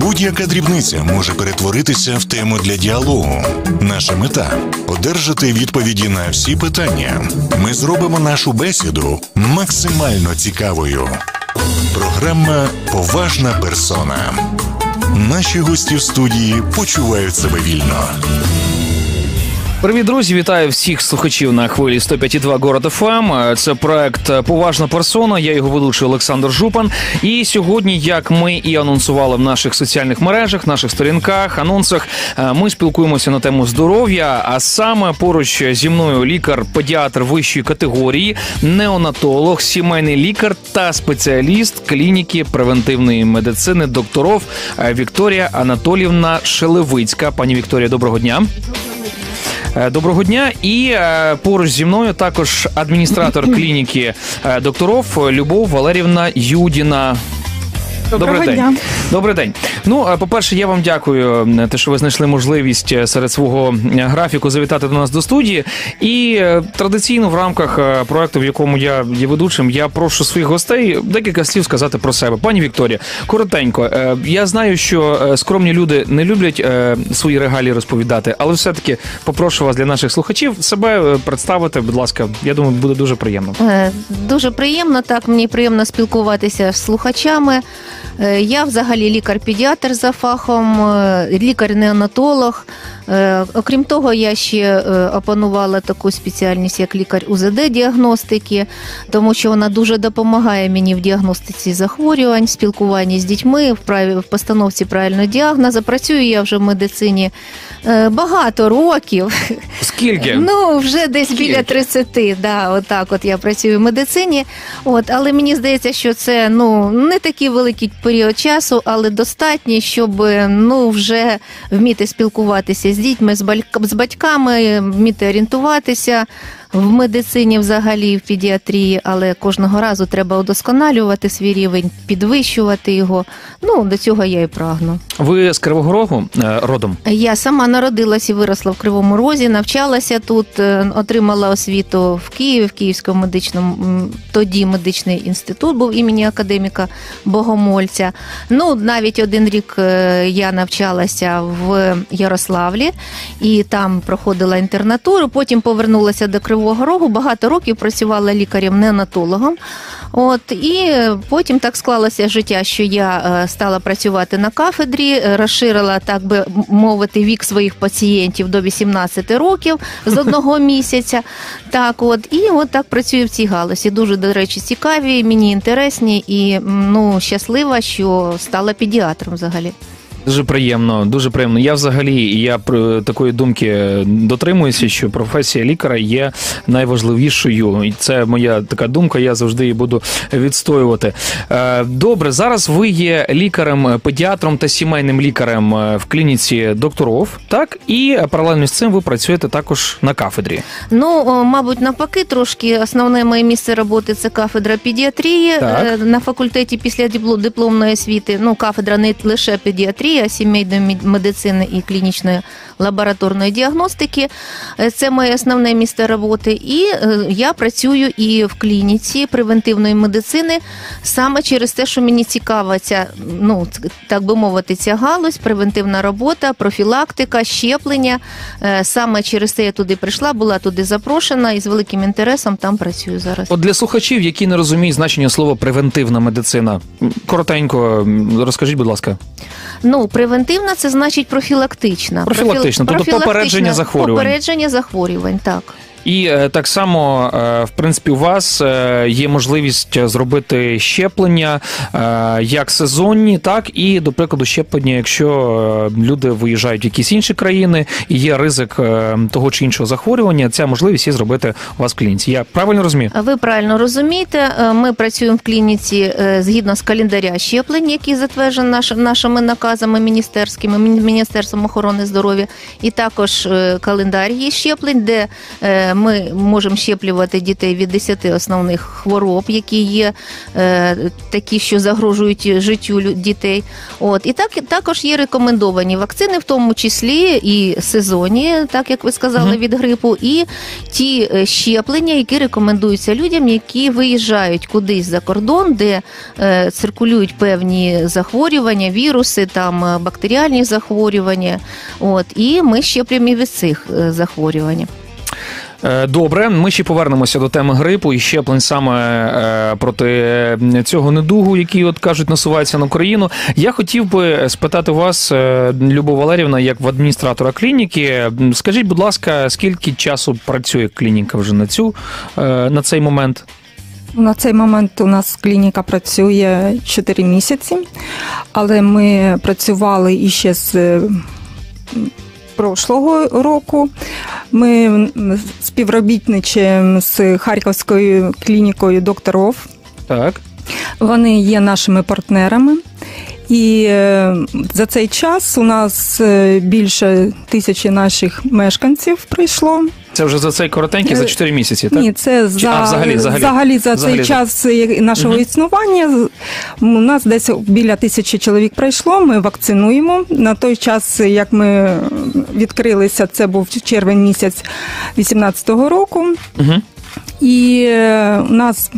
Будь-яка дрібниця може перетворитися в тему для діалогу. Наша мета одержати відповіді на всі питання. Ми зробимо нашу бесіду максимально цікавою. Програма Поважна персона. Наші гості в студії почувають себе вільно. Привіт, друзі! Вітаю всіх слухачів на хвилі 105,2 Город ФМ. Це проект Поважна персона. Я його ведучий Олександр Жупан. І сьогодні, як ми і анонсували в наших соціальних мережах, наших сторінках, анонсах, е, ми спілкуємося на тему здоров'я. А саме поруч зі мною лікар-педіатр вищої категорії, неонатолог, сімейний лікар та спеціаліст клініки превентивної медицини докторов е, Вікторія Анатолівна Шелевицька. Пані Вікторія, доброго дня. Е, Доброго дня, і е, поруч зі мною також адміністратор клініки е, докторов Любов Валерівна Юдіна. Доброго Добрий дня. день. Добрий день. Ну, е, по-перше, я вам дякую, те, що ви знайшли можливість е, серед свого графіку завітати до нас до студії. І е, традиційно в рамках проекту, в якому я є ведучим, я прошу своїх гостей декілька слів сказати про себе. Пані Вікторія, коротенько, я знаю, що скромні люди не люблять свої регалії розповідати, але все-таки попрошу вас для наших слухачів себе представити, будь ласка. Я думаю, буде дуже приємно. Дуже приємно, так мені приємно спілкуватися з слухачами. Е, Я взагалі лікар-педіатр за фахом, е, лікар-неонатолог. Е, Окрім того, я ще е, опанувала таку спеціальність, як лікар УЗД-діагностики, тому що вона дуже допомагає мені в діагностиці захворювань, спілкуванні з дітьми, в праві- в постановці правильного діагнозу. Працюю я вже в медицині е, багато років. Скільки? Ну, вже десь Скільки? біля 30, да, отак от я працюю в медицині. От, але мені здається, що це ну, не такий великий період часу, але достатній, щоб ну, вже вміти спілкуватися з з, баль- з батьками, вміти орієнтуватися в медицині взагалі, в педіатрії, але кожного разу треба удосконалювати свій рівень, підвищувати його. Ну, до цього я і прагну. Ви з Кривого Рогу е, родом? Я сама народилась і виросла в Кривому Розі, навчалася тут, е, отримала освіту в Києві, в Київському медичному тоді медичний інститут був імені академіка Богомольця. Ну, навіть один рік е, я навчалася в Ярославлі і там проходила інтернатуру. Потім повернулася до Кривого Рогу. Багато років працювала лікарем-неонатологом. От і потім так склалося життя, що я е, стала працювати на кафедрі, е, розширила, так би мовити, вік своїх пацієнтів до 18 років з одного місяця. Так, от і от так працюю в цій галузі. Дуже до речі, цікаві, мені інтересні і ну щаслива, що стала педіатром взагалі. Дуже приємно, дуже приємно. Я взагалі я про такої думки дотримуюся, що професія лікаря є найважливішою, і це моя така думка. Я завжди її буду відстоювати. Е, Добре, зараз ви є лікарем, педіатром та сімейним лікарем е, в клініці докторов, так і паралельно з цим ви працюєте також на кафедрі. Ну, мабуть, навпаки, трошки основне моє місце роботи це кафедра педіатрії Так. Е, на факультеті після дипломної освіти. Ну, кафедра не лише педіатрії, а сімейної медицини і клінічної лабораторної діагностики. Е, Це моє основне місце роботи. І е, я працюю і в клініці превентивної медицини саме через те, що мені цікава ця, ну так би мовити, ця галузь, превентивна робота, профілактика, щеплення. Е, Саме через це я туди прийшла, була туди запрошена і з великим інтересом там працюю зараз. От для слухачів, які не розуміють значення слова превентивна медицина, коротенько розкажіть, будь ласка. Ну, превентивна це значить профілактична. Профілактична, тобто попередження захворювань. Попередження захворювань, так. І е, так само, е, в принципі, у вас е, є можливість зробити щеплення як сезонні, так і, до прикладу, щеплення, якщо люди виїжджають в якісь інші країни і є ризик того чи іншого захворювання, ця можливість є зробити у вас в клініці. Я правильно розумію? Ви правильно розумієте. Ми працюємо в клініці згідно з календаря щеплень, який затверджений наш, нашими наказами міністерськими, Мін- Міністерством охорони здоров'я, і також календар є щеплень, де Ми можемо щеплювати дітей від 10 основних хвороб, які є е, такі, що загрожують життю дітей. От і так також є рекомендовані вакцини, в тому числі і сезонні, так як ви сказали, від грипу, і ті е, щеплення, які рекомендуються людям, які виїжджають кудись за кордон, де е, циркулюють певні захворювання, віруси, там е, бактеріальні захворювання. От і ми щеплюємо і від цих е, захворювань. Е, Добре, ми ще повернемося до теми грипу і щеплень саме е, проти цього недугу, який от кажуть насувається на Україну. Я хотів би спитати вас, е, Любов Валерівна, як в адміністратора клініки. Скажіть, будь ласка, скільки часу працює клініка вже на цю на цей момент? На цей момент у нас клініка працює 4 місяці, але ми працювали іще з прошлого року. Ми співробітничаємо з Харківською клінікою докторов. Так. Вони є нашими партнерами. І е, за цей час у нас е, більше тисячі наших мешканців прийшло. Це вже за цей коротенький, за 4 місяці, так? Ні, це Чи- за, а, взагалі, взагалі. за Взагалі. цей час е, нашого Мгм. існування. У нас десь біля тисячі чоловік пройшло. Ми вакцинуємо. На той час, як ми відкрилися, це був червень місяць 2018 року. Угу. І е, у нас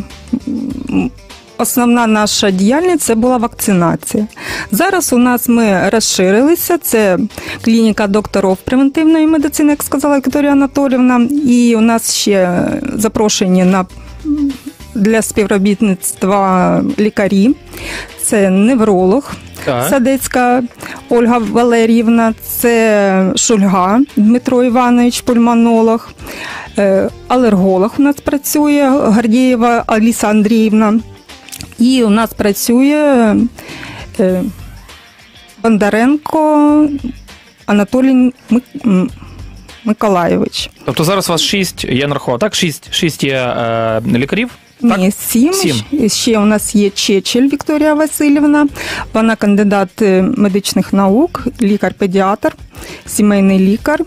основна наша діяльність це була вакцинація. Зараз у нас ми розширилися. Це клініка докторів превентивної медицини, як сказала Вікторія Анатолівна. І у нас ще запрошені на для співробітництва лікарі. Це невролог. Так. Садецька Ольга Валеріївна, це Шульга Дмитро Іванович, пульмонолог, Е, алерголог у нас працює Гордієва Аліса Андріївна. І у нас працює е, Бондаренко Анатолій Мик- М- Миколайович. Тобто зараз у вас 6, я нарахував, так? 6, 6 є е, лікарів? Так? Ні, сім. Сім. Ще у нас є Чечель Вікторія Васильівна. Вона кандидат е, медичних наук, лікар-педіатр, сімейний лікар.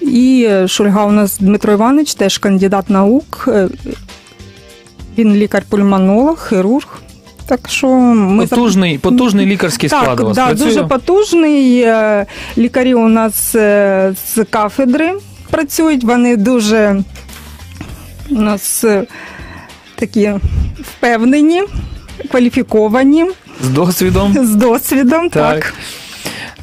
І е, Шульга у нас Дмитро Іванович, теж кандидат наук. Він лікар-пульмонолог, хірург. Так що ми Потужний, потужний лікарський склад так, у вас да, працює? дуже потужний. Е, Лікарі у нас е, з кафедри працюють. Вони дуже у нас е, такі впевнені, кваліфіковані, З досвідом? з досвідом. Так. Так.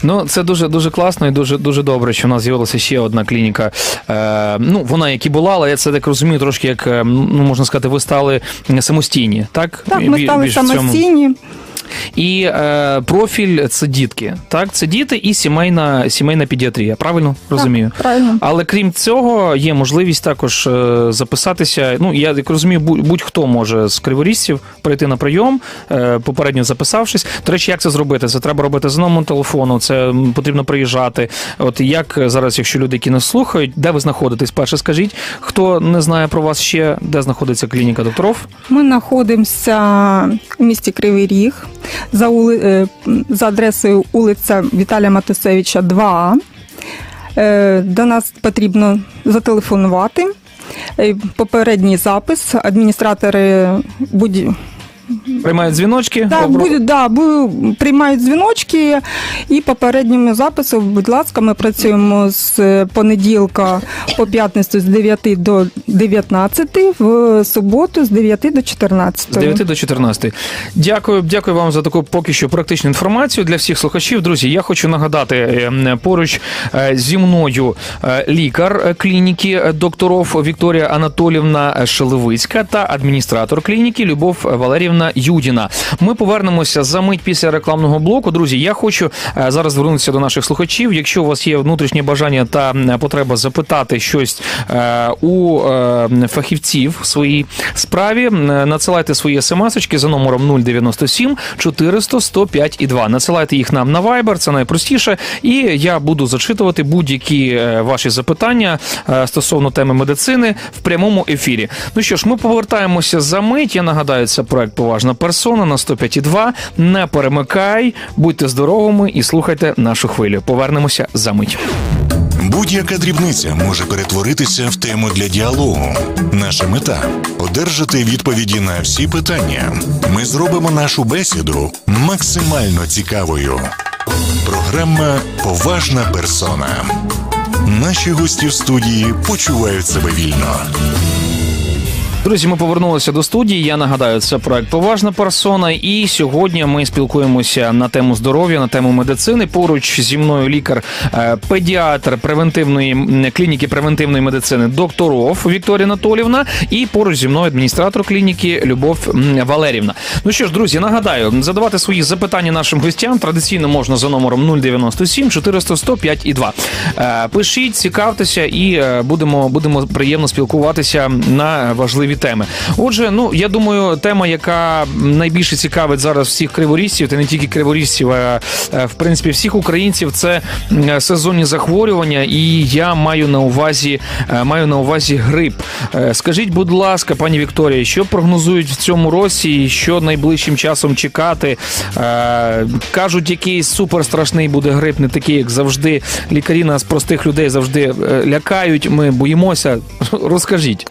Ну, це дуже дуже класно і дуже дуже добре, що в нас з'явилася ще одна клініка. Е, ну, вона як і була, але я це так розумію, трошки як е, ну можна сказати, ви стали самостійні, так? Так, ми Бі- стали самостійні. І е, профіль це дітки. Так, це діти і сімейна сімейна педіатрія. Правильно розумію? Так, правильно. Але крім цього, є можливість також е, записатися. Ну, я як розумію, будь- будь-хто може з криворіжців прийти на прийом, е, попередньо записавшись. До речі, як це зробити? Це треба робити з номером телефону, це потрібно приїжджати. От як зараз, якщо люди, які нас слухають, де ви знаходитесь? Перше скажіть, хто не знає про вас ще, де знаходиться клініка докторов? Ми знаходимося в місті Кривий Ріг за, ули... е, за адресою вулиця Віталія Матусевича, 2А. Е, До нас потрібно зателефонувати. Е, Попередній запис. Адміністратори будь... Приймають дзвіночки. да, обро- будуть, да, бу- приймають дзвіночки і попередньому запису, будь ласка, ми працюємо з понеділка по п'ятницю з 9 до 19, в суботу з 9 до 14. З 9 до 14. Дякую, дякую вам за таку поки що практичну інформацію для всіх слухачів. Друзі, я хочу нагадати е, поруч е, зі мною е, лікар е, клініки е, докторов Вікторія Анатолівна Шелевицька та адміністратор клініки Любов Валерівна Юдіна. Ми повернемося за мить після рекламного блоку. Друзі, я хочу е, зараз звернутися до наших слухачів. Якщо у вас є внутрішнє бажання та потреба запитати щось е, у е, фахівців в своїй справі, надсилайте свої смс-очки за номером 097 400 105 і 2. Надсилайте їх нам на Viber, це найпростіше. І я буду зачитувати будь-які ваші запитання стосовно теми медицини в прямому ефірі. Ну що ж, ми повертаємося за мить. Я нагадаю, це проект Поважна персона на 105,2. Не перемикай, будьте здоровими і слухайте нашу хвилю. Повернемося за мить. Будь-яка дрібниця може перетворитися в тему для діалогу. Наша мета одержати відповіді на всі питання. Ми зробимо нашу бесіду максимально цікавою. Програма Поважна персона. Наші гості в студії почувають себе вільно. Друзі, ми повернулися до студії. Я нагадаю, це проект Поважна персона. І сьогодні ми спілкуємося на тему здоров'я, на тему медицини. Поруч зі мною лікар, е, педіатр превентивної клініки превентивної медицини докторов Вікторія Анатолівна. І поруч зі мною адміністратор клініки Любов Валерівна. Ну що ж, друзі, нагадаю, задавати свої запитання нашим гостям традиційно можна за номером 097 400 105 і 2. Е, Пишіть, цікавтеся, і е, будемо, будемо приємно спілкуватися на важливі теми. Отже, ну я думаю, тема, яка найбільше цікавить зараз всіх криворізців, та не тільки криворізців, а е, в принципі всіх українців, це сезонні захворювання. І я маю на увазі е, маю на увазі грип. Е, Скажіть, будь ласка, пані Вікторія, що прогнозують в цьому році, і що найближчим часом чекати? Кажуть, якийсь супер страшний буде грип, не такий, як завжди. Лікарі нас простих людей завжди лякають. Ми боїмося. Розкажіть.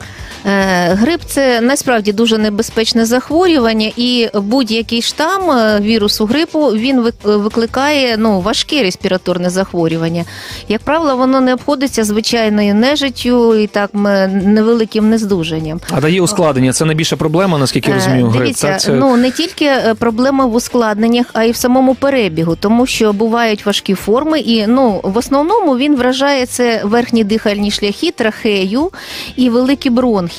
Е, Грип це насправді дуже небезпечне захворювання, і будь-який штам е, вірусу грипу він вик- викликає ну важке респіраторне захворювання. Як правило, воно не обходиться звичайною нежиттю і так невеликим нездужанням. А дає ускладнення. Це найбільша проблема, наскільки я Е, розумію, грип. Дивіться, Так, це... ну не тільки е, проблема в ускладненнях, а й в самому перебігу, тому що бувають важкі форми, і ну в основному він вражає це верхні дихальні шляхи, трахею і великі бронхи.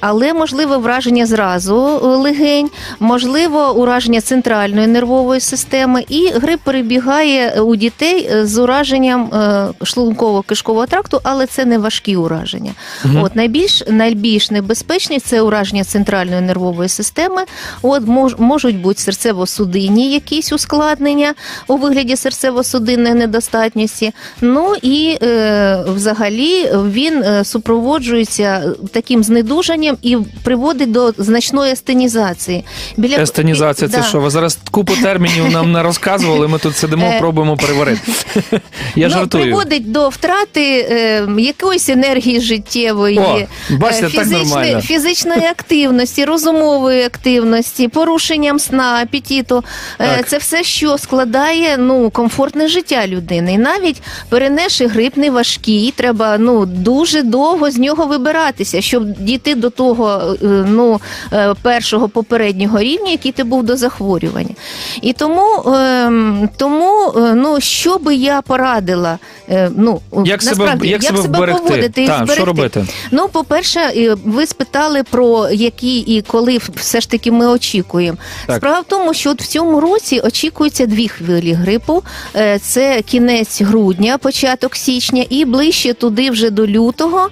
Але можливе враження зразу е, легень, можливо, ураження центральної нервової системи, і грип перебігає у дітей е, з ураженням е, шлунково-кишкового тракту, але це не важкі ураження. Мгм. От найбільш найбільш небезпечні це ураження центральної нервової системи. От мож, можуть бути серцево-судинні якісь ускладнення у вигляді серцево-судинної недостатності. Ну і е, взагалі він е, супроводжується таким знедужанням і приводить до значної естенізації. Біля Естенізація, це Да. що? Ви зараз купу термінів нам не розказували. Ми тут сидимо, Е. пробуємо переварити. Я ну, жартую. приводить до втрати е, якоїсь енергії життєвої, О, бачите, е, так фізичної, фізичної активності, розумової активності, порушенням сна, апетиту. Е, Це все, що складає ну, комфортне життя людини. І навіть перенесши грип не важкий, треба ну, дуже довго з нього вибиратися, щоб дійти до того е, ну, е, першого попереднього рівня, який ти був до захворювання. І тому, ем, тому е, ну, що би я порадила, ну, Як себе, насправді, як себе вберегти? поводити і зберегти? що робити? Ну, по-перше, ви спитали про які і коли все ж таки ми очікуємо. Так. Справа в тому, що от в цьому році очікується дві хвилі грипу. Це кінець грудня, початок січня, і ближче туди вже до лютого,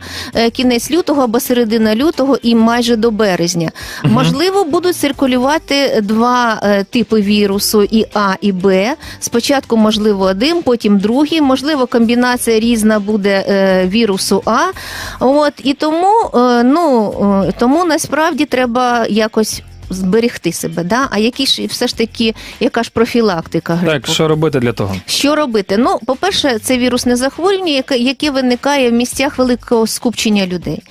кінець лютого або середина лютого і майже до березня. Угу. Можливо, будуть циркулювати два е, типи вірусу і А, і Б. Спочатку, можливо, один, потім другий. Можливо, комбінація різна буде е, вірусу А. От і тому, е, ну е, тому насправді треба якось. Зберегти себе, да? А які ж все ж таки, яка ж профілактика грипу? Так, що робити для того? Що робити? Ну, по-перше, це вірусне захворювання, яке, яке виникає в місцях великого скупчення людей.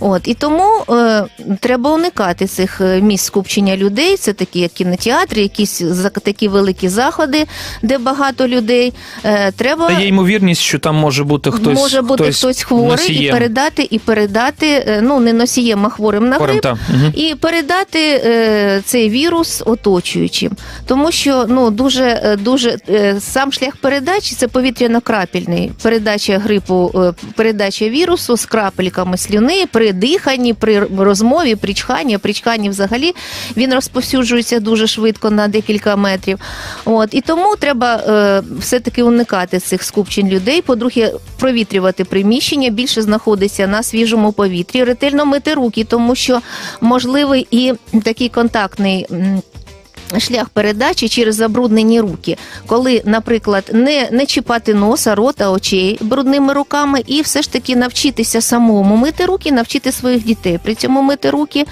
От і тому е, треба уникати цих е, місць скупчення людей. Це такі, як кінотеатри, якісь такі великі заходи, де багато людей. Е, треба Та є ймовірність, що там може бути хтось може бути хтось, хворий і передати, і передати, е, ну не носієм, а хворим на Хворим, грип. Мгм. і передати е, цей вірус оточуючим. Тому що ну дуже е, дуже е, сам шлях передачі це повітряно-крапельний. Передача грипу, е, передача вірусу з крапельками слюни при диханні, при розмові, при чханні, при чханні взагалі він розповсюджується дуже швидко на декілька метрів. От і тому треба е, все-таки уникати цих скупчень людей. По-друге, провітрювати приміщення, більше знаходитися на свіжому повітрі, ретельно мити руки, тому що можливий і такий контактний. Шлях передачі через забруднені руки, коли, наприклад, не, не чіпати носа, рота, очей брудними руками, і все ж таки навчитися самому мити руки, навчити своїх дітей при цьому мити руки.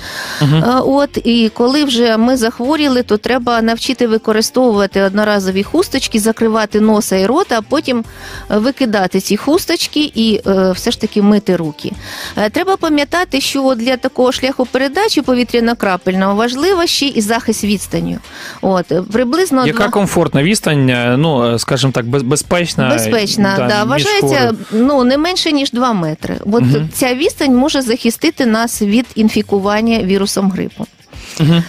Е, От і коли вже ми захворіли, то треба навчити використовувати одноразові хусточки, закривати носа і рота, а потім е, викидати ці хусточки і е, все ж таки мити руки. Треба пам'ятати, що для такого шляху передачі повітряно-крапельного важливо ще і захист відстанню. От е, приблизно Яка два- комфортна відстань, е, ну, е, скажімо так, безпечна? Безпечна, да, да, вважається ну не менше ніж 2 метри. От Мгм. ця відстань може захистити нас від інфікування вірусом грипу. Мгм.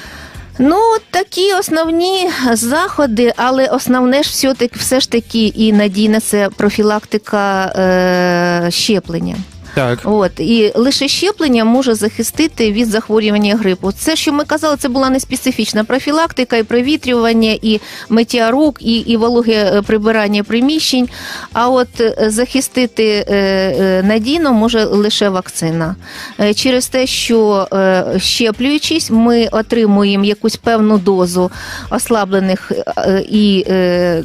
Ну, такі основні заходи, але основне ж все таки все ж таки і надійна це профілактика е, щеплення. Так. От і лише щеплення може захистити від захворювання грипу. Це, що ми казали, це була не специфічна профілактика, і провітрювання, і миття рук, і, і вологе е, прибирання приміщень. А от е, захистити е, надійно може лише вакцина. Через те, що щеплюючись, ми отримуємо якусь певну дозу ослаблених і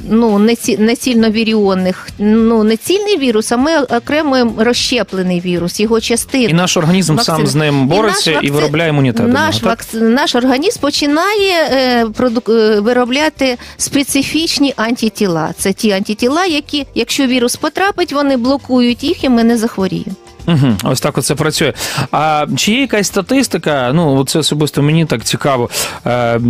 ну, нецільновіріонних, ну не цільний вірус, а ми окремо розщеплений вірус, його частини. І наш організм сам з ним бореться і, вакци- виробляє імунітет. Наш, нього, вакци... наш організм починає е, продук... е, виробляти специфічні антитіла. Це ті антитіла, які, якщо вірус потрапить, вони блокують їх, і ми не захворіємо. Угу, ось так оце працює. А чи є якась статистика? Ну, це особисто мені так цікаво. Е,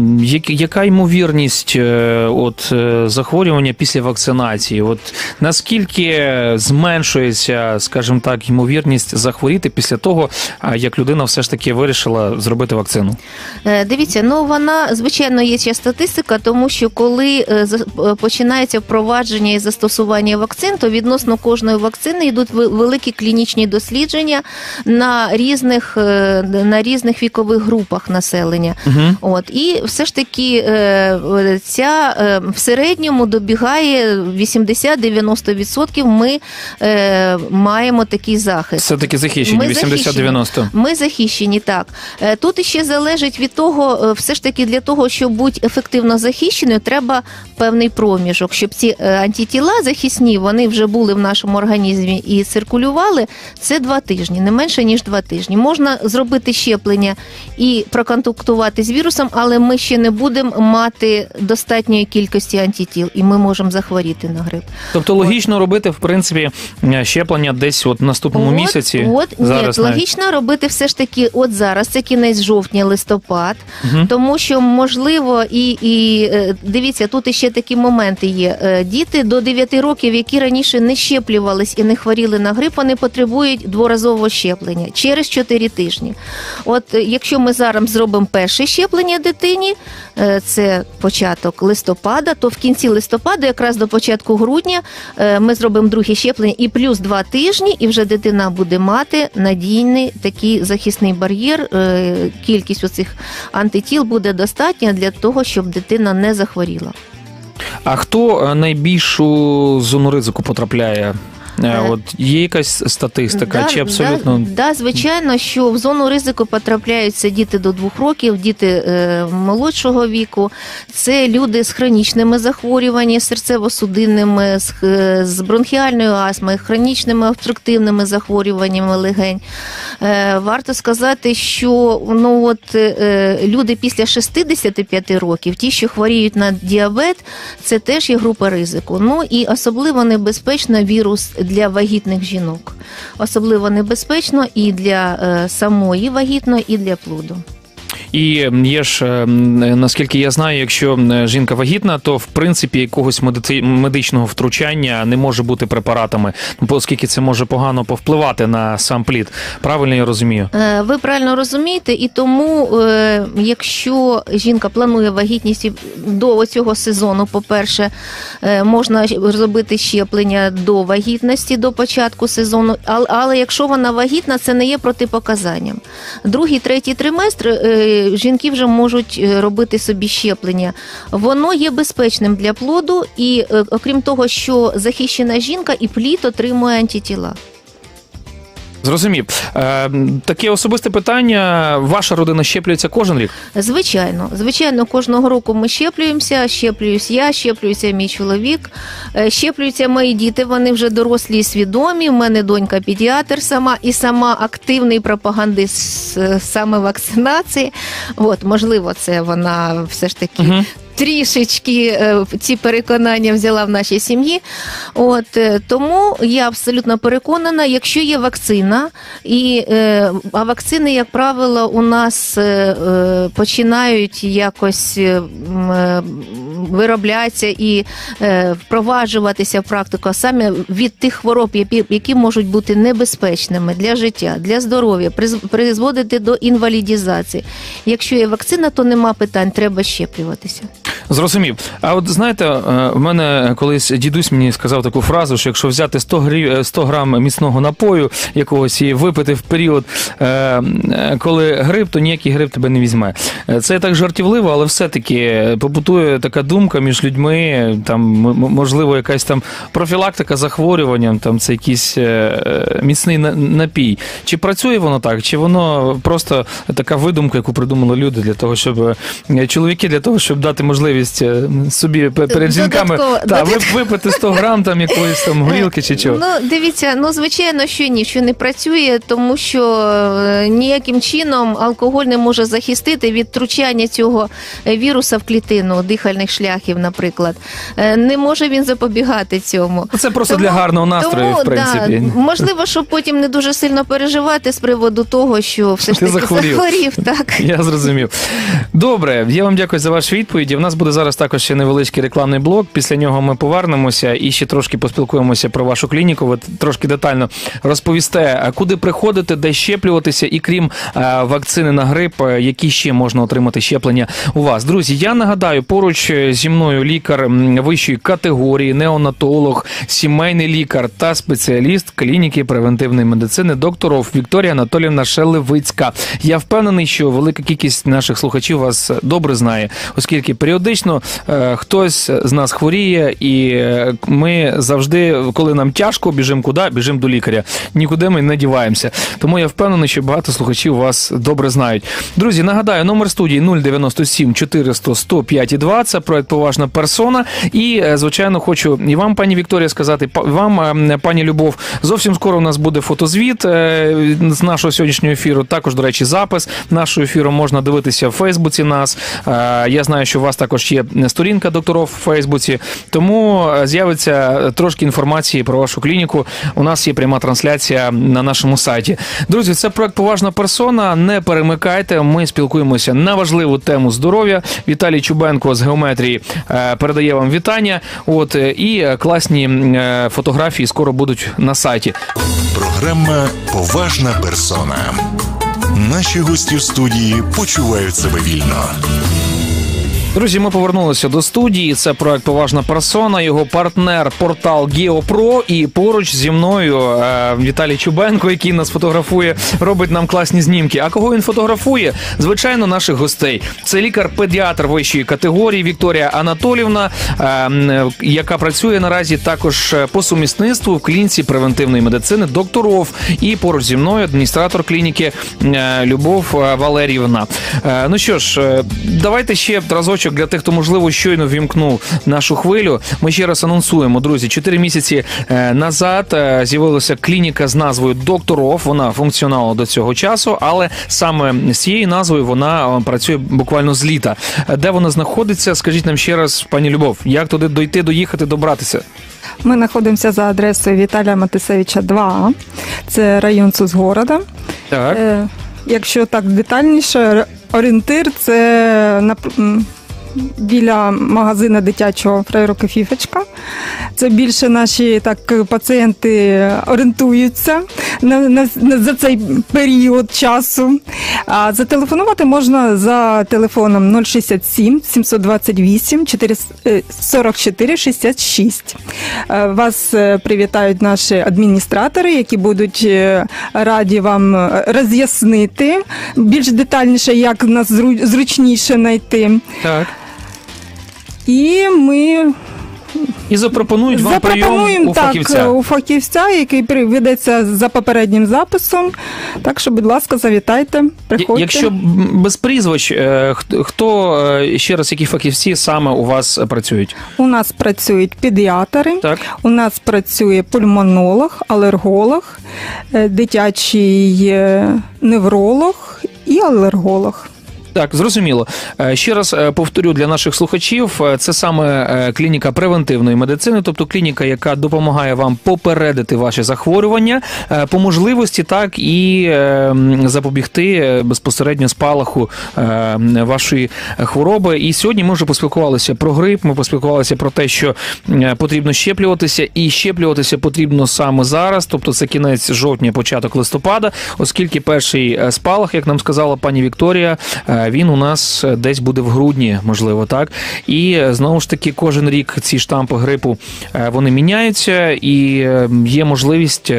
яка ймовірність е, от, е, захворювання після вакцинації? От наскільки зменшується, скажімо так, ймовірність захворіти після того, як людина все ж таки вирішила зробити вакцину? Е, Дивіться, ну вона звичайно є ще статистика, тому що коли е, е, починається впровадження і застосування вакцин, то відносно кожної вакцини йдуть великі клінічні дослідження на різних е, на різних вікових групах населення. Угу. От і все ж таки е, ця е, в середньому добігає 80-90% Ми маємо такий захист. Все таки захищені, Ми захищені. 80-90. Ми захищені так. Тут іще залежить від того, все ж таки для того, щоб бути ефективно захищеною, треба певний проміжок, щоб ці антитіла захисні вони вже були в нашому організмі і циркулювали. Це два тижні, не менше ніж два тижні. Можна зробити щеплення і проконтактувати з вірусом, але ми ще не будемо мати достатньої кількості антитіл, і ми можемо захворіти на грип. Тобто логічно робити, в принципі, е, щеплення десь от в наступному місяці. От зараз ні, навіть. логічно робити все ж таки, от зараз це кінець жовтня, листопад, Мгм. тому що можливо і, і е, дивіться, тут іще такі моменти є. Е, Діти до 9 років, які раніше не щеплювались і не хворіли на грип, вони потребують дворазового щеплення через 4 тижні. От е, якщо ми зараз зробимо перше щеплення дитині, е, це початок листопада, то в кінці листопада, якраз до початку грудня, е, ми зробимо друге щеплення і плюс два тижні, і вже дитина буде мати надійний такий захисний бар'єр. Кількість оцих антитіл буде достатня для того, щоб дитина не захворіла. А хто найбільшу зону ризику потрапляє? Е, Е, От є якась статистика, чи абсолютно да, да, звичайно, що в зону ризику потрапляються діти до двох років, діти е, молодшого віку. Це люди з хронічними захворюваннями, серцево-судинними, з, х- з бронхіальною астмою, хронічними обструктивними захворюваннями легень. Е, варто сказати, що ну от е, люди після 65 років, ті, що хворіють на діабет, це теж є група ризику. Ну і особливо небезпечно вірус для вагітних жінок. Особливо небезпечно і для е, самої вагітної, і для плоду. І є ж е, наскільки я знаю, якщо жінка вагітна, то в принципі якогось медичного втручання не може бути препаратами, ну, оскільки це може погано повпливати на сам плід. Правильно я розумію? Е, Ви правильно розумієте, і тому, е, якщо жінка планує вагітність до цього сезону, по-перше, е, можна зробити щеплення до вагітності, до початку сезону, але, якщо вона вагітна, це не є протипоказанням. Другий, третій триместр е, жінки вже можуть е, робити собі щеплення. Воно є безпечним для плоду, і е, окрім того, що захищена жінка і плід отримує антитіла. Зрозумів. Е, таке особисте питання. Ваша родина щеплюється кожен рік? Звичайно, звичайно, кожного року ми щеплюємося. Щеплююсь я, щеплюється мій чоловік, е, щеплюються мої діти. Вони вже дорослі і свідомі. У мене донька педіатр сама і сама активний пропагандист е, саме вакцинації. От можливо, це вона все ж таки. Угу. Трішечки е, ці переконання взяла в нашій сім'ї. От е, тому я абсолютно переконана, якщо є вакцина, і е, а вакцини, як правило, у нас починають якось вироблятися і впроваджуватися в практику саме від тих хвороб, які, можуть бути небезпечними для життя, для здоров'я, приз- призводити до інвалідізації. Якщо є вакцина, то нема питань, треба щеплюватися. Зрозумів. А от знаєте, е, в мене колись дідусь мені сказав таку фразу, що якщо взяти 100, грі... е, 100 грам міцного напою якогось і випити в період, е, е, коли грип, то ніякий грип тебе не візьме. Е, Це так жартівливо, але все-таки побутує така думка між людьми, там можливо якась там профілактика захворюванням, там це якийсь е, е, міцний напій. Чи працює воно так, чи воно просто така видумка, яку придумали люди для того, щоб е, чоловіки для того, щоб дати можливість е, собі перед жінками та, випити 100 грам там якоїсь там горілки чи чого. Ну, дивіться, ну звичайно, що ні, що не працює, тому що е, ніяким чином алкоголь не може захистити від втручання цього е, віруса в клітину дихальних шляхів, наприклад. Е, Не може він запобігати цьому. Це просто для гарного настрою, тому, в принципі. Да, можливо, щоб потім не дуже сильно переживати з приводу того, що все ж таки захворів. захворів так. Я зрозумів. Добре, я вам дякую за ваші відповіді. У нас буде зараз також ще невеличкий рекламний блок. Після нього ми повернемося і ще трошки поспілкуємося про вашу клініку. Ви трошки детально розповісте, куди приходити, де щеплюватися, і крім е, вакцини на грип, е, які ще можна отримати щеплення у вас. Друзі, я нагадаю, поруч зі мною лікар вищої категорії, неонатолог, сімейний лікар та спеціаліст клініки превентивної медицини докторов Вікторія Анатоліївна Шелевицька. Я впевнений, що велика кількість наших слухачів вас добре знає, оскільки періодично е, хтось з нас хворіє, і е, ми завжди, коли нам тяжко, біжимо куди? Біжимо до лікаря. Нікуди ми не діваємося. Тому я впевнений, що багато слухачів вас добре знають. Друзі, нагадаю, номер студії 097 400 105 і 2. Це проект поважна персона. І е, звичайно, хочу і вам, пані Вікторія, сказати, вам, пані Любов, зовсім скоро у нас буде фотозвіт з нашого сьогоднішнього ефіру. Також, до речі, запис нашого ефіру можна дивитися в Фейсбуці. Нас я знаю, що у вас також є сторінка докторов в Фейсбуці. Тому е, з'явиться трошки інформації про вашу клініку. У нас є пряма трансляція на нашому сайті. Друзі, це проект поважна персона. Не перемикайте. Ми спілкуємося на важливу тему здоров'я. Віталій Чубенко з геометрії е, передає вам вітання. От е, і е, класні е, фотографії скоро будуть на сайті. Програма Поважна персона. Наші гості в студії почувають себе вільно. Друзі, ми повернулися до студії. Це проект Поважна персона. Його партнер портал GeoPro. І поруч зі мною е, Віталій Чубенко, який нас фотографує, робить нам класні знімки. А кого він фотографує? Звичайно, наших гостей. Це лікар-педіатр вищої категорії Вікторія Анатолівна, е, яка працює наразі також е, по сумісництву в клініці превентивної медицини докторов. І поруч зі мною адміністратор клініки е, Любов е, Валеріївна. Е, Ну що ж, давайте ще разочок для тих, хто можливо щойно вімкнув нашу хвилю. Ми ще раз анонсуємо, друзі. Чотири місяці е, назад е, з'явилася клініка з назвою Докторов. Вона функціонала до цього часу, але саме з цією назвою вона е, працює буквально з літа. Де вона знаходиться? Скажіть нам ще раз, пані Любов, як туди дойти, доїхати, добратися? Ми знаходимося за адресою Віталія Матисевича 2. Це район Сузгорода. Так. Е, Якщо так детальніше, орієнтир це біля магазину дитячого фрейроки Фіфочка. Це більше наші так пацієнти орієнтуються на, на, на за цей період часу. А зателефонувати можна за телефоном 067 728 44 66. Е, Вас е, привітають наші адміністратори, які будуть е, раді вам е, роз'яснити більш детальніше, як нас зру- зручніше знайти. Так. І ми І запропонують вам прийом у так фахівця. у фахівця, який при- ведеться за попереднім записом. Так що, будь ласка, завітайте, приходьте. Якщо без прізвищ, е, хто- е, ще раз, які фахівці саме у вас е, працюють? у нас працюють педіатри, Так. у нас працює пульмонолог, алерголог, е, дитячий е, невролог і алерголог. Так, зрозуміло. Е, Ще раз е, повторю для наших слухачів: е, це саме клініка превентивної медицини, тобто клініка, яка допомагає вам попередити ваші захворювання, по можливості, так і запобігти безпосередньо спалаху вашої хвороби. І сьогодні ми вже поспілкувалися про грип. Ми поспілкувалися про те, що потрібно щеплюватися, і щеплюватися потрібно саме зараз, тобто це кінець жовтня, початок листопада, оскільки перший спалах, як нам сказала пані Вікторія, він у нас е, десь буде в грудні, можливо, так. І е, знову ж таки, кожен рік ці штампи грипу е, вони міняються, і є можливість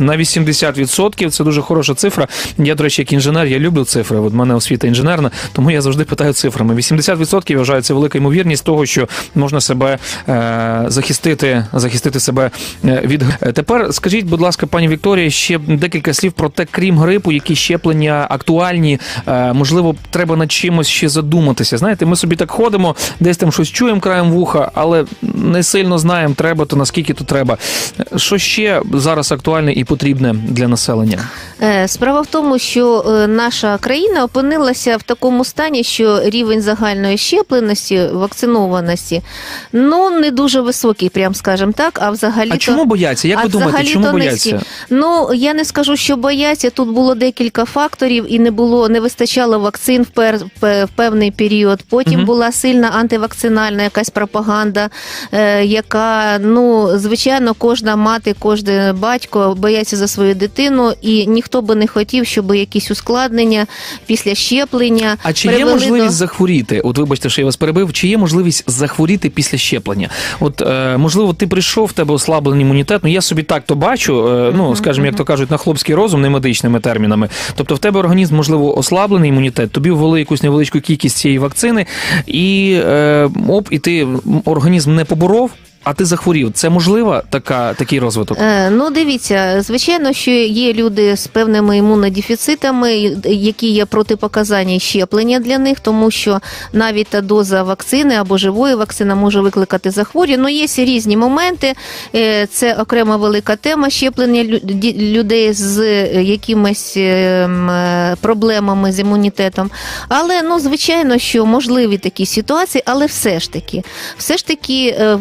на 80%, Це дуже хороша цифра. Я, до речі, як інженер, я люблю цифри. От в мене освіта інженерна, тому я завжди питаю цифрами. 80% я вважаю, це велика ймовірність того, що можна себе захистити, захистити себе від Тепер скажіть, будь ласка, пані Вікторія, ще декілька слів про те, крім грипу, які щеплення актуальні. Можливо, треба над чимось ще задуматися. Знаєте, ми собі так ходимо, десь там щось чуємо краєм вуха, але не сильно знаємо, треба то наскільки то треба. Що ще зараз актуальне і потрібне для населення? Е, Справа в тому, що е, наша країна опинилася в такому стані, що рівень загальної щепленості, вакцинованості, ну не дуже високий, прям скажем так. А взагалі А чому бояться? Як а ви думаєте, чому бояться? Ну я не скажу, що бояться. Тут було декілька факторів, і не було, не вистачало вакцин в, пер, в певний період. Потім Мгм. була сильна антивакцинальна якась пропаганда, е, яка ну звичайно кожна мати, кожен батько бояться за свою дитину, і ніхто би не хотів, щоб якісь ускладнення після щеплення А чи є можливість до... захворіти? От вибачте, що я вас перебив. Чи є можливість захворіти після щеплення? От е, можливо, ти прийшов, в тебе ослаблений імунітет. Ну я собі так то бачу. Е, ну скажімо, як то кажуть, на хлопський розум, не медичними термінами. Тобто, в тебе організм, можливо, ослаблений імунітет. Тобі ввели якусь невеличку кількість цієї вакцини, і е, оп, і ти організм не поборов. А ти захворів. Це можлива така такий розвиток? Е, Ну, дивіться, звичайно, що є люди з певними імунодефіцитами, які є протипоказання щеплення для них, тому що навіть та доза вакцини або живої вакцини може викликати захворювання. Ну, є різні моменти. Е, Це окрема велика тема щеплення людей з е, якимись е, е, проблемами з імунітетом. Але ну, звичайно, що можливі такі ситуації, але все ж таки, все ж таки, е,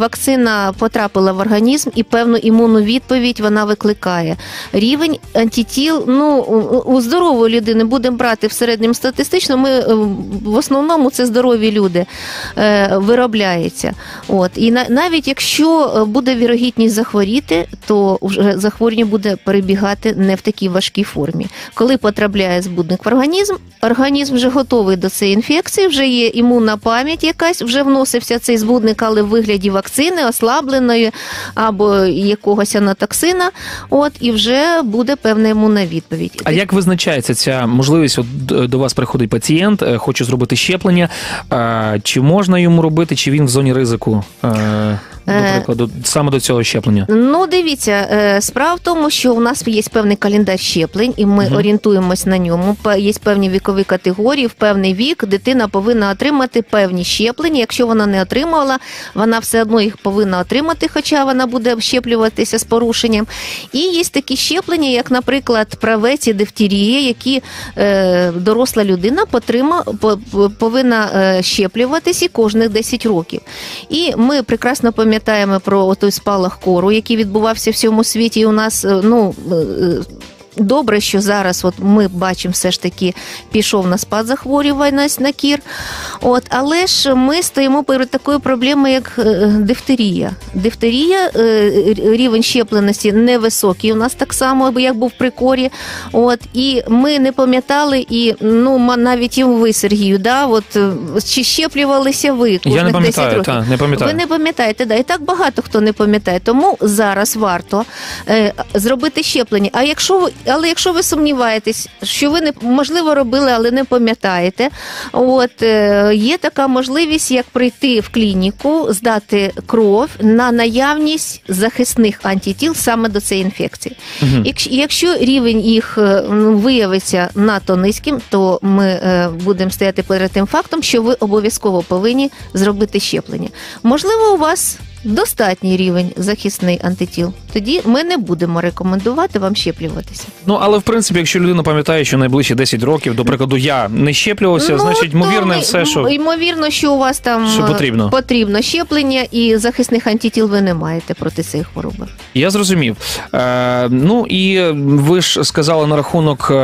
потрапила в організм і певну імунну відповідь вона викликає. Рівень антитіл, ну у- у здорової людини будемо брати в середньому статистично. Ми е, в основному це здорові люди е, виробляється. От і навіть якщо е, буде вірогідність захворіти, то вже захворювання буде перебігати не в такій важкій формі. Коли потрапляє збудник в організм, організм вже готовий до цієї інфекції, вже є імунна пам'ять якась, вже вносився цей збудник, але в вигляді вакцини, ослабленої або якогось анатоксина. От і вже буде певна імунна відповідь. А як визначається ця можливість? От до вас приходить пацієнт, е, хоче зробити щеплення. Чи можна йому робити, чи він в зоні ризику? Е, До прикладу, саме до цього щеплення? Ну, дивіться, е, справа в тому, що у нас є певний календар щеплень, і ми Мгм. орієнтуємось на ньому. Є певні вікові категорії, в певний вік дитина повинна отримати певні щеплення. Якщо вона не отримала, вона все одно їх повинна отримати, хоча вона буде щеплюватися з порушенням. І є такі щеплення, як, наприклад, правець і дифтерія, які е, доросла людина потрима, по- по- повинна е, щеплюватися кожних 10 років. І ми прекрасно пам'ятаємо про той спалах кору, який відбувався в всьому світі. І у нас е, ну. Добре, що зараз от ми бачимо, все ж таки пішов на спад захворюваність на кір. От, але ж ми стоїмо перед такою проблемою, як е, дифтерія. Дифтерія, е, рівень щепленості невисокий. У нас так само, як був при корі. От, і ми не пам'ятали, і ну навіть і ви, Сергію, да, от, е, чи щеплювалися ви Я кожних не 10 років? та, не пам'ятаю. Ви не пам'ятаєте, да, і так багато хто не пам'ятає. Тому зараз варто е, зробити щеплення. А якщо ви але якщо ви сумніваєтесь, що ви не можливо робили, але не пам'ятаєте, от е, є така можливість, як прийти в клініку, здати кров на наявність захисних антитіл саме до цієї інфекції. Якщо, якщо рівень їх е, ну, виявиться надто низьким, то ми е, будемо стояти перед тим фактом, що ви обов'язково повинні зробити щеплення. Можливо, у вас достатній рівень захисний антитіл. Тоді ми не будемо рекомендувати вам щеплюватися. Ну але в принципі, якщо людина пам'ятає, що найближчі 10 років, до прикладу, я не щеплювався, значить, то ймовірне все, що ймовірно, що у вас там Що е, потрібно. потрібно щеплення, і захисних антитіл ви не маєте проти цієї хвороби. Я зрозумів. Е, ну і ви ж сказали на рахунок е,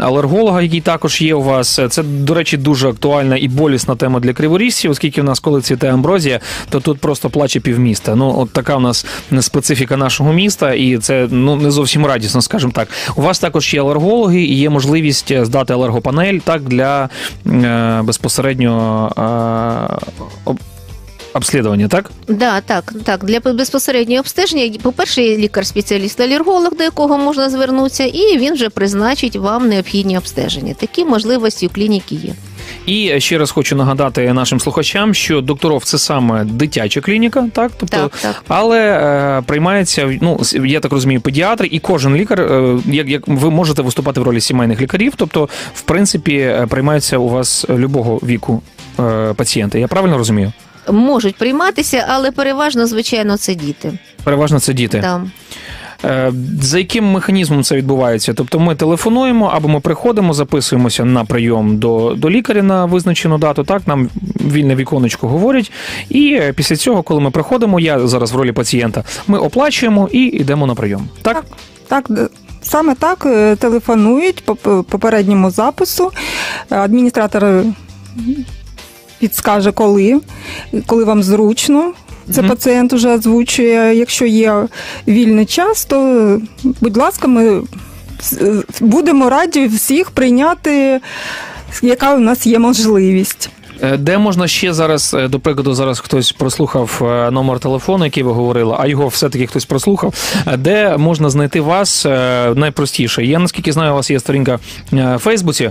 алерголога, який також є у вас. Це, до речі, дуже актуальна і болісна тема для криворіжців, оскільки в нас, коли цвіте амброзія, то тут просто плаче півміста. Ну, от така у нас специфіка нашого міста, і це ну не зовсім радісно, скажімо так. У вас також є алергологи і є можливість здати алергопанель так для е, безпосередньо е, обслідування, так? Да, так, так. Для безпосереднього обстеження, по-перше, є лікар-спеціаліст алерголог, до якого можна звернутися, і він вже призначить вам необхідні обстеження. Такі можливості у клініки є. І ще раз хочу нагадати нашим слухачам, що докторов це саме дитяча клініка, так тобто, Так, так. але е, приймається, ну я так розумію, педіатри, і кожен лікар, е, як, як ви можете виступати в ролі сімейних лікарів, тобто, в принципі, е, приймаються у вас любого віку е, пацієнти. Я правильно розумію? Можуть прийматися, але переважно, звичайно, це діти. Переважно це діти. Там. Е, За яким механізмом це відбувається? Тобто ми телефонуємо або ми приходимо, записуємося на прийом до, до лікаря на визначену дату. Так нам вільне віконечко говорять. І після цього, коли ми приходимо, я зараз в ролі пацієнта, ми оплачуємо і йдемо на прийом. Так, Так, д- саме так е, телефонують по по попередньому запису. Адміністратор підскаже, коли, коли вам зручно. Це Мгм. пацієнт уже озвучує. Якщо є вільний час, то, будь ласка, ми будемо раді всіх прийняти, яка у нас є можливість. Е, де можна ще зараз, е, до прикладу, зараз хтось прослухав е, номер телефону, який ви говорили, а його все-таки хтось прослухав. Де можна знайти вас найпростіше? Я наскільки знаю, у вас є сторінка в Фейсбуці,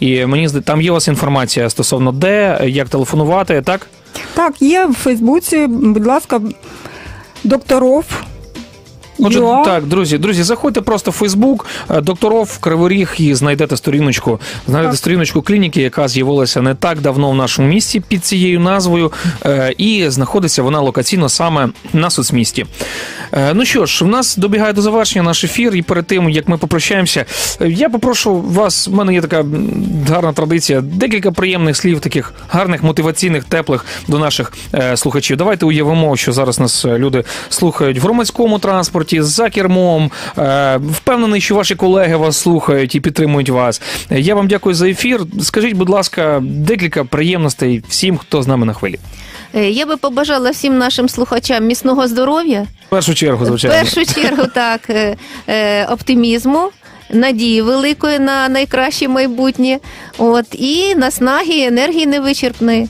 і мені там є у вас інформація стосовно де, як телефонувати, так? Так, є в Фейсбуці, будь ласка, докторов. Отже, так, друзі, друзі, заходьте просто в Фейсбук, е, докторов Криворіг і знайдете сторіночку. Знайдете Так. сторіночку клініки, яка з'явилася не так давно в нашому місті під цією назвою, е, і знаходиться вона локаційно саме на соцмісті. Е, Ну що ж, в нас добігає до завершення наш ефір, і перед тим як ми попрощаємося, я попрошу вас. в мене є така гарна традиція, декілька приємних слів, таких гарних, мотиваційних, теплих до наших слухачів. Давайте уявимо, що зараз нас люди слухають в громадському транспорті, за кермом. Е, Впевнений, що ваші колеги вас слухають і підтримують вас. Я вам дякую за ефір. Скажіть, будь ласка, декілька приємностей всім, хто з нами на хвилі. Е, Я би побажала всім нашим слухачам міцного здоров'я. В першу чергу, В першу чергу, так, е, оптимізму. Надії великої на найкраще майбутнє, от і наснаги, і енергії невичерпної.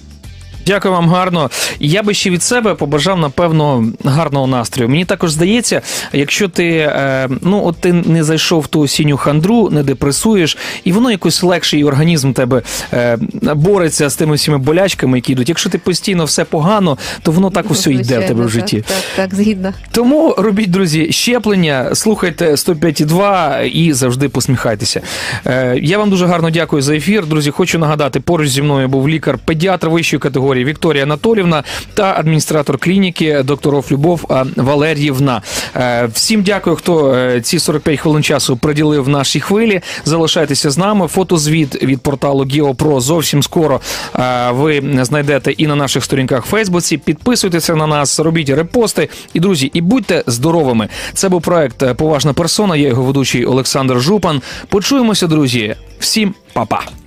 Дякую вам гарно. Я би ще від себе побажав, напевно, гарного настрою. Мені також здається, якщо ти е, ну от ти не зайшов в ту осінню хандру, не депресуєш, і воно якось легше, і організм тебе е, бореться з тими всіми болячками, які йдуть. Якщо ти постійно все погано, то воно так усе йде в тебе в житті. Так, так, так, згідно. Тому робіть, друзі, щеплення, слухайте 105,2 і завжди посміхайтеся. Е, я вам дуже гарно дякую за ефір. Друзі, хочу нагадати, поруч зі мною був лікар-педіатр вищої категорії Вікторія Анатолівна та адміністратор клініки докторов Любов Валер'ївна. Е, всім дякую, хто е, ці 45 хвилин часу приділив нашій хвилі. Залишайтеся з нами. Фотозвіт від порталу GeoPro зовсім скоро е, ви знайдете і на наших сторінках в Фейсбуці. Підписуйтеся на нас, робіть репости. І друзі, і будьте здоровими. Це був проект Поважна персона. Я його ведучий Олександр Жупан. Почуємося, друзі. Всім па-па.